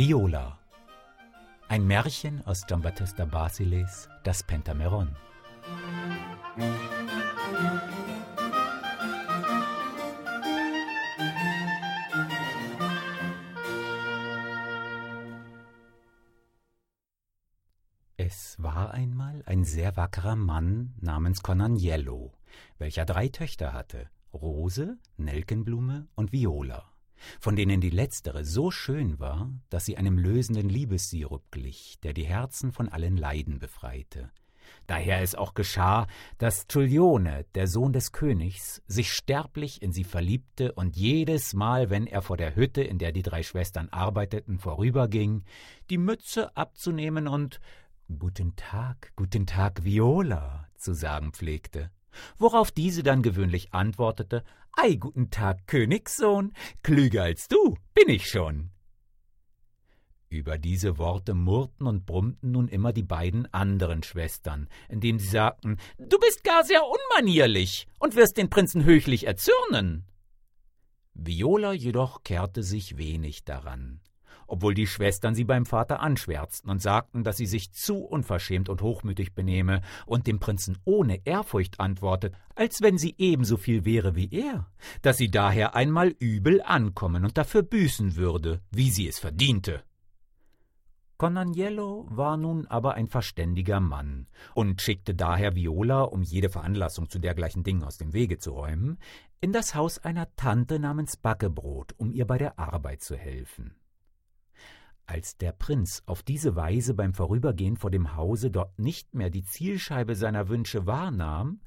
Viola. Ein Märchen aus Giambattista Basiles, das Pentameron. Es war einmal ein sehr wackerer Mann namens Conaniello, welcher drei Töchter hatte, Rose, Nelkenblume und Viola von denen die letztere so schön war, dass sie einem lösenden Liebessirup glich, der die Herzen von allen Leiden befreite. Daher es auch geschah, dass Giulione, der Sohn des Königs, sich sterblich in sie verliebte und jedes Mal, wenn er vor der Hütte, in der die drei Schwestern arbeiteten, vorüberging, die Mütze abzunehmen und Guten Tag, guten Tag, Viola zu sagen pflegte worauf diese dann gewöhnlich antwortete Ei, guten Tag, Königssohn, klüger als du bin ich schon. Über diese Worte murrten und brummten nun immer die beiden anderen Schwestern, indem sie sagten Du bist gar sehr unmanierlich und wirst den Prinzen höchlich erzürnen. Viola jedoch kehrte sich wenig daran obwohl die Schwestern sie beim Vater anschwärzten und sagten, dass sie sich zu unverschämt und hochmütig benehme und dem Prinzen ohne Ehrfurcht antwortet, als wenn sie ebenso viel wäre wie er, dass sie daher einmal übel ankommen und dafür büßen würde, wie sie es verdiente. Conaniello war nun aber ein verständiger Mann und schickte daher Viola, um jede Veranlassung zu dergleichen Dingen aus dem Wege zu räumen, in das Haus einer Tante namens Backebrot, um ihr bei der Arbeit zu helfen. Als der Prinz auf diese Weise beim Vorübergehen vor dem Hause dort nicht mehr die Zielscheibe seiner Wünsche wahrnahm,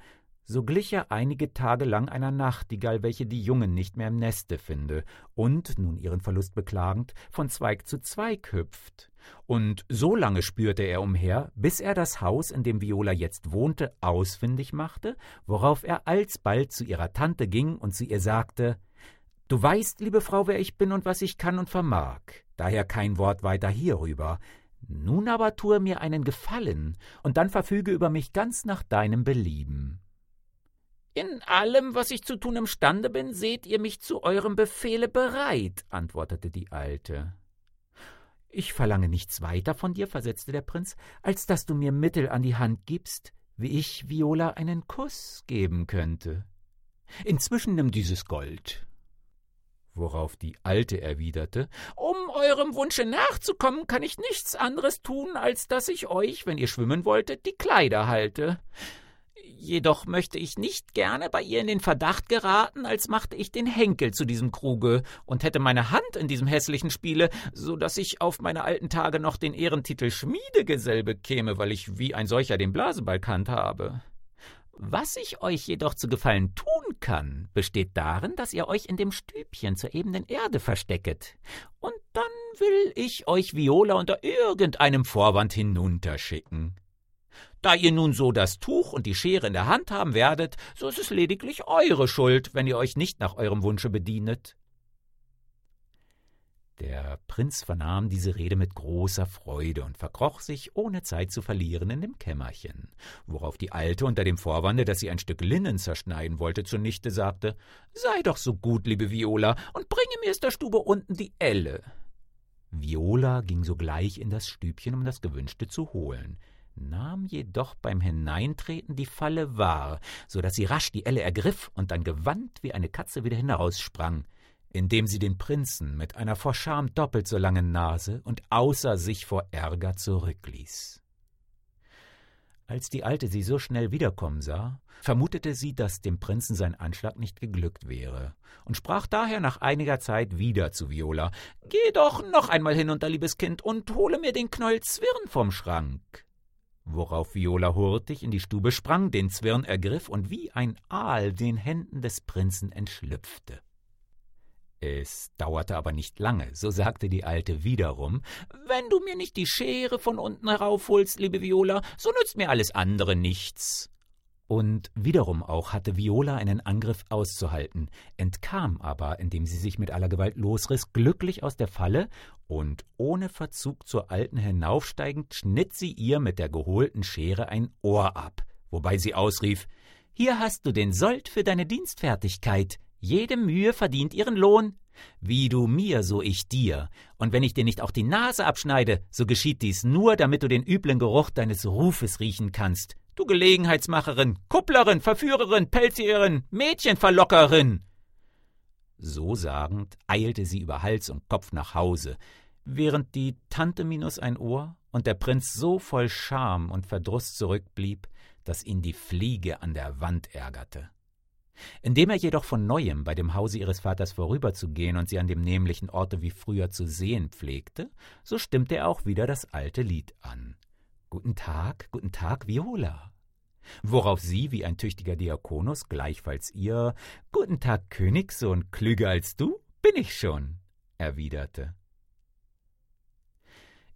so glich er einige Tage lang einer Nachtigall, welche die Jungen nicht mehr im Neste finde und, nun ihren Verlust beklagend, von Zweig zu Zweig hüpft. Und so lange spürte er umher, bis er das Haus, in dem Viola jetzt wohnte, ausfindig machte, worauf er alsbald zu ihrer Tante ging und zu ihr sagte Du weißt, liebe Frau, wer ich bin und was ich kann und vermag, daher kein Wort weiter hierüber. Nun aber tue mir einen Gefallen, und dann verfüge über mich ganz nach deinem Belieben. In allem, was ich zu tun imstande bin, seht ihr mich zu eurem Befehle bereit, antwortete die Alte. Ich verlange nichts weiter von dir, versetzte der Prinz, als dass du mir Mittel an die Hand gibst, wie ich Viola einen Kuss geben könnte. Inzwischen nimm dieses Gold worauf die Alte erwiderte Um eurem Wunsche nachzukommen, kann ich nichts anderes tun, als dass ich euch, wenn ihr schwimmen wolltet, die Kleider halte. Jedoch möchte ich nicht gerne bei ihr in den Verdacht geraten, als machte ich den Henkel zu diesem Kruge und hätte meine Hand in diesem hässlichen Spiele, so dass ich auf meine alten Tage noch den Ehrentitel Schmiedegesell bekäme, weil ich wie ein solcher den Blasebalg habe. Was ich euch jedoch zu Gefallen tun kann, besteht darin, dass ihr euch in dem Stübchen zur ebenen Erde verstecket. Und dann will ich euch Viola unter irgendeinem Vorwand hinunterschicken. Da ihr nun so das Tuch und die Schere in der Hand haben werdet, so ist es lediglich eure Schuld, wenn ihr euch nicht nach eurem Wunsche bedienet. Der Prinz vernahm diese Rede mit großer Freude und verkroch sich, ohne Zeit zu verlieren, in dem Kämmerchen, worauf die Alte unter dem Vorwande, dass sie ein Stück Linnen zerschneiden wollte, zunichte sagte Sei doch so gut, liebe Viola, und bringe mir aus der Stube unten die Elle. Viola ging sogleich in das Stübchen, um das Gewünschte zu holen, nahm jedoch beim Hineintreten die Falle wahr, so dass sie rasch die Elle ergriff und dann gewandt wie eine Katze wieder hinaussprang indem sie den Prinzen mit einer vor Scham doppelt so langen Nase und außer sich vor Ärger zurückließ. Als die Alte sie so schnell wiederkommen sah, vermutete sie, dass dem Prinzen sein Anschlag nicht geglückt wäre, und sprach daher nach einiger Zeit wieder zu Viola Geh doch noch einmal hinunter, liebes Kind, und hole mir den Knäuel Zwirn vom Schrank. Worauf Viola hurtig in die Stube sprang, den Zwirn ergriff und wie ein Aal den Händen des Prinzen entschlüpfte. Es dauerte aber nicht lange, so sagte die Alte wiederum Wenn du mir nicht die Schere von unten heraufholst, liebe Viola, so nützt mir alles andere nichts. Und wiederum auch hatte Viola einen Angriff auszuhalten, entkam aber, indem sie sich mit aller Gewalt losriss, glücklich aus der Falle und ohne Verzug zur Alten hinaufsteigend schnitt sie ihr mit der geholten Schere ein Ohr ab, wobei sie ausrief Hier hast du den Sold für deine Dienstfertigkeit, Jede Mühe verdient ihren Lohn. Wie du mir, so ich dir. Und wenn ich dir nicht auch die Nase abschneide, so geschieht dies nur, damit du den üblen Geruch deines Rufes riechen kannst. Du Gelegenheitsmacherin, Kupplerin, Verführerin, Pelzierin, Mädchenverlockerin. So sagend eilte sie über Hals und Kopf nach Hause, während die Tante minus ein Ohr und der Prinz so voll Scham und Verdruss zurückblieb, dass ihn die Fliege an der Wand ärgerte. Indem er jedoch von neuem bei dem Hause ihres Vaters vorüberzugehen und sie an dem nämlichen Orte wie früher zu sehen pflegte, so stimmte er auch wieder das alte Lied an. Guten Tag, guten Tag, Viola. Worauf sie, wie ein tüchtiger Diakonus, gleichfalls ihr Guten Tag, Königssohn, klüger als du, bin ich schon, erwiderte.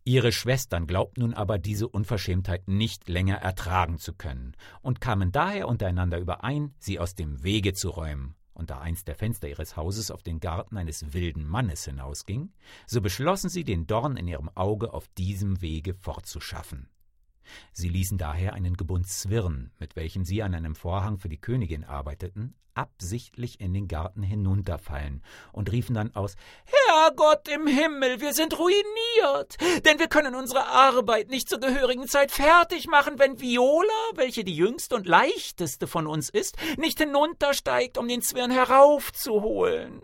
Ihre Schwestern glaubten nun aber diese Unverschämtheit nicht länger ertragen zu können und kamen daher untereinander überein, sie aus dem Wege zu räumen. Und da eins der Fenster ihres Hauses auf den Garten eines wilden Mannes hinausging, so beschlossen sie, den Dorn in ihrem Auge auf diesem Wege fortzuschaffen. Sie ließen daher einen Gebund Zwirn, mit welchem sie an einem Vorhang für die Königin arbeiteten, absichtlich in den Garten hinunterfallen und riefen dann aus Herrgott im Himmel, wir sind ruiniert, denn wir können unsere Arbeit nicht zur gehörigen Zeit fertig machen, wenn Viola, welche die jüngste und leichteste von uns ist, nicht hinuntersteigt, um den Zwirn heraufzuholen.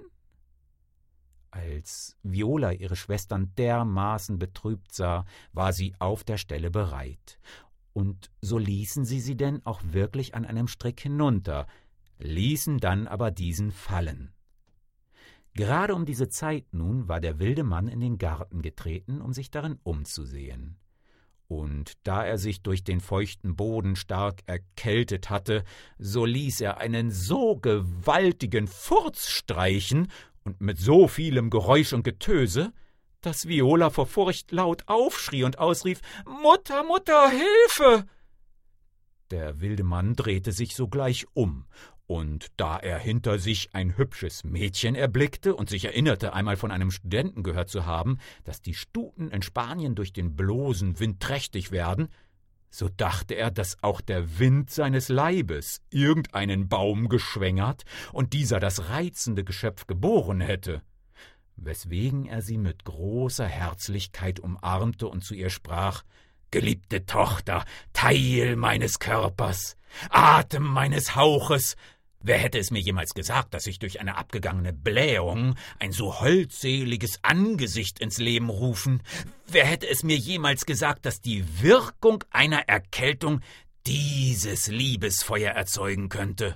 Als Viola ihre Schwestern dermaßen betrübt sah, war sie auf der Stelle bereit. Und so ließen sie sie denn auch wirklich an einem Strick hinunter, ließen dann aber diesen fallen. Gerade um diese Zeit nun war der wilde Mann in den Garten getreten, um sich darin umzusehen. Und da er sich durch den feuchten Boden stark erkältet hatte, so ließ er einen so gewaltigen Furz streichen und mit so vielem Geräusch und Getöse, dass Viola vor Furcht laut aufschrie und ausrief Mutter, Mutter, Hilfe. Der wilde Mann drehte sich sogleich um, und da er hinter sich ein hübsches Mädchen erblickte und sich erinnerte, einmal von einem Studenten gehört zu haben, dass die Stuten in Spanien durch den bloßen Wind trächtig werden, so dachte er, dass auch der Wind seines Leibes irgendeinen Baum geschwängert und dieser das reizende Geschöpf geboren hätte, weswegen er sie mit großer Herzlichkeit umarmte und zu ihr sprach Geliebte Tochter, Teil meines Körpers, Atem meines Hauches, Wer hätte es mir jemals gesagt, dass ich durch eine abgegangene Blähung ein so holdseliges Angesicht ins Leben rufen? Wer hätte es mir jemals gesagt, dass die Wirkung einer Erkältung dieses Liebesfeuer erzeugen könnte?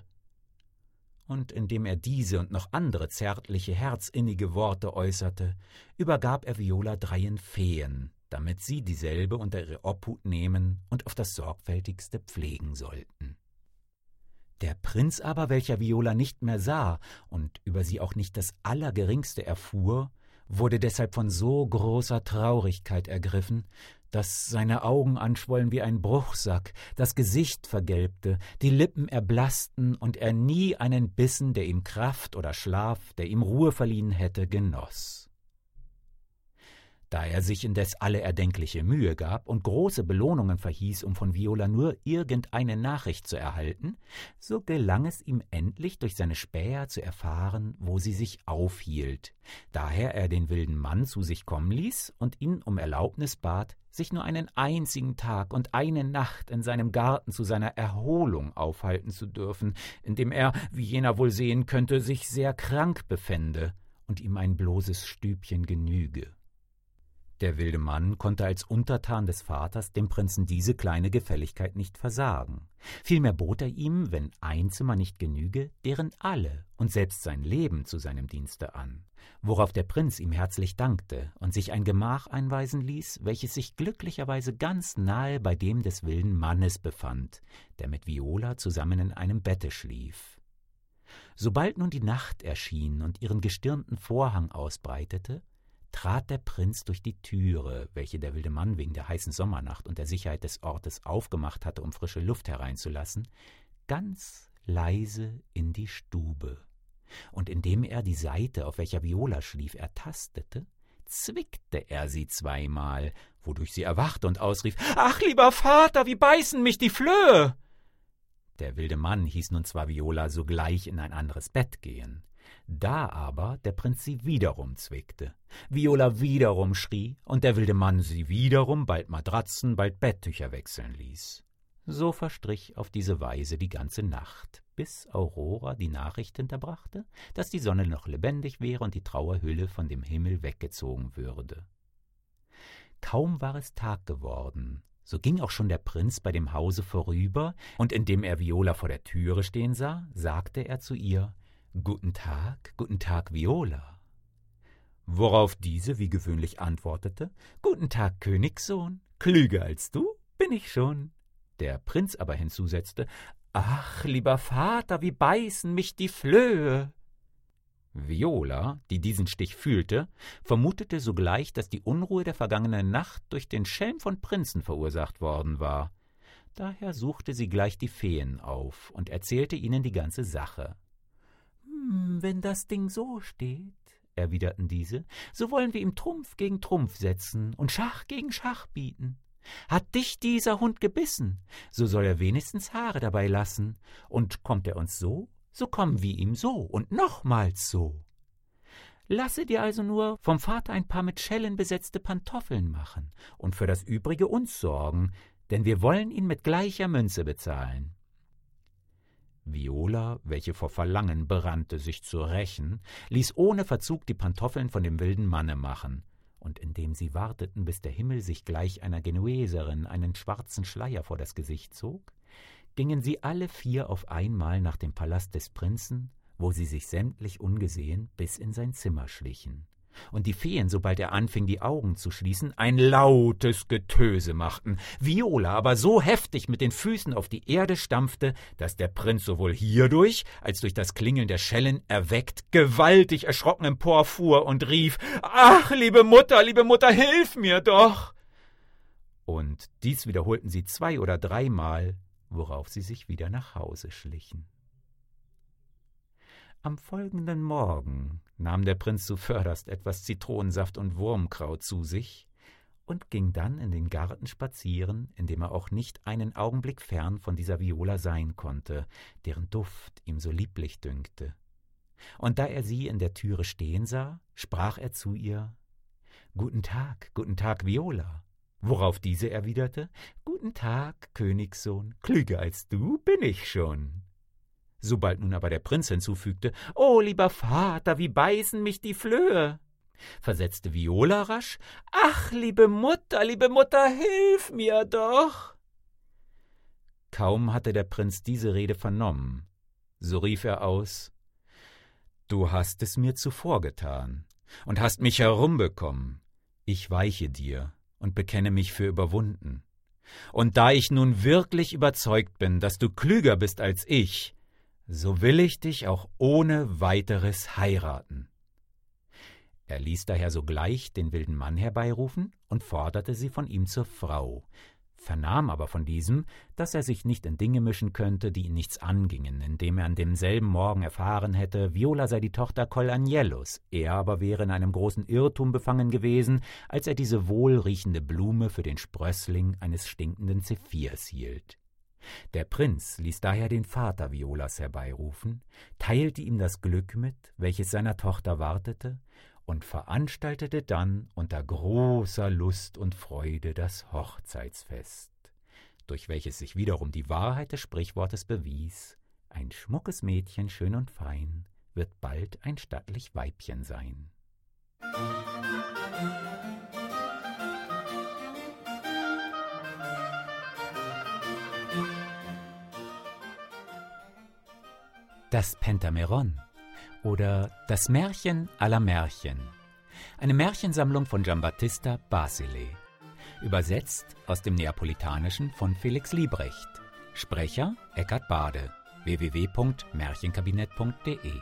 Und indem er diese und noch andere zärtliche, herzinnige Worte äußerte, übergab er Viola dreien Feen, damit sie dieselbe unter ihre Obhut nehmen und auf das sorgfältigste pflegen sollten. Der Prinz aber, welcher Viola nicht mehr sah und über sie auch nicht das Allergeringste erfuhr, wurde deshalb von so großer Traurigkeit ergriffen, dass seine Augen anschwollen wie ein Bruchsack, das Gesicht vergelbte, die Lippen erblaßten und er nie einen Bissen, der ihm Kraft oder Schlaf, der ihm Ruhe verliehen hätte, genoss. Da er sich indes alle erdenkliche Mühe gab und große Belohnungen verhieß, um von Viola nur irgendeine Nachricht zu erhalten, so gelang es ihm endlich durch seine Späher zu erfahren, wo sie sich aufhielt, daher er den wilden Mann zu sich kommen ließ und ihn um Erlaubnis bat, sich nur einen einzigen Tag und eine Nacht in seinem Garten zu seiner Erholung aufhalten zu dürfen, indem er, wie jener wohl sehen könnte, sich sehr krank befände und ihm ein bloßes Stübchen genüge. Der wilde Mann konnte als Untertan des Vaters dem Prinzen diese kleine Gefälligkeit nicht versagen. Vielmehr bot er ihm, wenn ein Zimmer nicht genüge, deren alle und selbst sein Leben zu seinem Dienste an, worauf der Prinz ihm herzlich dankte und sich ein Gemach einweisen ließ, welches sich glücklicherweise ganz nahe bei dem des wilden Mannes befand, der mit Viola zusammen in einem Bette schlief. Sobald nun die Nacht erschien und ihren gestirnten Vorhang ausbreitete, trat der Prinz durch die Türe, welche der wilde Mann wegen der heißen Sommernacht und der Sicherheit des Ortes aufgemacht hatte, um frische Luft hereinzulassen, ganz leise in die Stube. Und indem er die Seite, auf welcher Viola schlief, ertastete, zwickte er sie zweimal, wodurch sie erwachte und ausrief Ach, lieber Vater, wie beißen mich die Flöhe. Der wilde Mann hieß nun zwar Viola sogleich in ein anderes Bett gehen, Da aber der Prinz sie wiederum zwickte, Viola wiederum schrie und der wilde Mann sie wiederum bald Matratzen, bald Betttücher wechseln ließ. So verstrich auf diese Weise die ganze Nacht, bis Aurora die Nachricht hinterbrachte, dass die Sonne noch lebendig wäre und die Trauerhülle von dem Himmel weggezogen würde. Kaum war es Tag geworden, so ging auch schon der Prinz bei dem Hause vorüber, und indem er Viola vor der Türe stehen sah, sagte er zu ihr Guten Tag, guten Tag, Viola. Worauf diese wie gewöhnlich antwortete Guten Tag, Königssohn, klüger als du bin ich schon. Der Prinz aber hinzusetzte Ach, lieber Vater, wie beißen mich die Flöhe. Viola, die diesen Stich fühlte, vermutete sogleich, dass die Unruhe der vergangenen Nacht durch den Schelm von Prinzen verursacht worden war. Daher suchte sie gleich die Feen auf und erzählte ihnen die ganze Sache. Hm, wenn das Ding so steht, erwiderten diese, so wollen wir ihm Trumpf gegen Trumpf setzen und Schach gegen Schach bieten. Hat dich dieser Hund gebissen, so soll er wenigstens Haare dabei lassen, und kommt er uns so, so kommen wir ihm so und nochmals so. Lasse dir also nur vom Vater ein paar mit Schellen besetzte Pantoffeln machen und für das Übrige uns sorgen, denn wir wollen ihn mit gleicher Münze bezahlen. Viola, welche vor Verlangen brannte, sich zu rächen, ließ ohne Verzug die Pantoffeln von dem wilden Manne machen, und indem sie warteten, bis der Himmel sich gleich einer Genueserin einen schwarzen Schleier vor das Gesicht zog, gingen sie alle vier auf einmal nach dem Palast des Prinzen, wo sie sich sämtlich ungesehen bis in sein Zimmer schlichen und die Feen, sobald er anfing, die Augen zu schließen, ein lautes Getöse machten, Viola aber so heftig mit den Füßen auf die Erde stampfte, dass der Prinz sowohl hierdurch als durch das Klingeln der Schellen erweckt, gewaltig erschrocken emporfuhr und rief Ach, liebe Mutter, liebe Mutter, hilf mir doch. Und dies wiederholten sie zwei oder dreimal, worauf sie sich wieder nach Hause schlichen. Am folgenden Morgen nahm der Prinz zuvörderst etwas Zitronensaft und Wurmkraut zu sich und ging dann in den Garten spazieren, indem er auch nicht einen Augenblick fern von dieser Viola sein konnte, deren Duft ihm so lieblich dünkte. Und da er sie in der Türe stehen sah, sprach er zu ihr Guten Tag, guten Tag, Viola. Worauf diese erwiderte Guten Tag, Königssohn, klüger als du bin ich schon. Sobald nun aber der Prinz hinzufügte, »O lieber Vater, wie beißen mich die Flöhe!« versetzte Viola rasch, »Ach, liebe Mutter, liebe Mutter, hilf mir doch!« Kaum hatte der Prinz diese Rede vernommen, so rief er aus, »Du hast es mir zuvor getan und hast mich herumbekommen. Ich weiche dir und bekenne mich für überwunden. Und da ich nun wirklich überzeugt bin, dass du klüger bist als ich, so will ich dich auch ohne weiteres heiraten. Er ließ daher sogleich den wilden Mann herbeirufen und forderte sie von ihm zur Frau, vernahm aber von diesem, dass er sich nicht in Dinge mischen könnte, die ihn nichts angingen, indem er an demselben Morgen erfahren hätte, Viola sei die Tochter Col Agnellus, er aber wäre in einem großen Irrtum befangen gewesen, als er diese wohlriechende Blume für den Sprössling eines stinkenden Zephyrs hielt. Der Prinz ließ daher den Vater Violas herbeirufen, teilte ihm das Glück mit, welches seiner Tochter wartete, und veranstaltete dann unter großer Lust und Freude das Hochzeitsfest, durch welches sich wiederum die Wahrheit des Sprichwortes bewies Ein schmuckes Mädchen, schön und fein, wird bald ein stattlich Weibchen sein. Das Pentameron oder Das Märchen aller Märchen. Eine Märchensammlung von Giambattista Basile. Übersetzt aus dem Neapolitanischen von Felix Liebrecht. Sprecher Eckhard Bade. www.märchenkabinett.de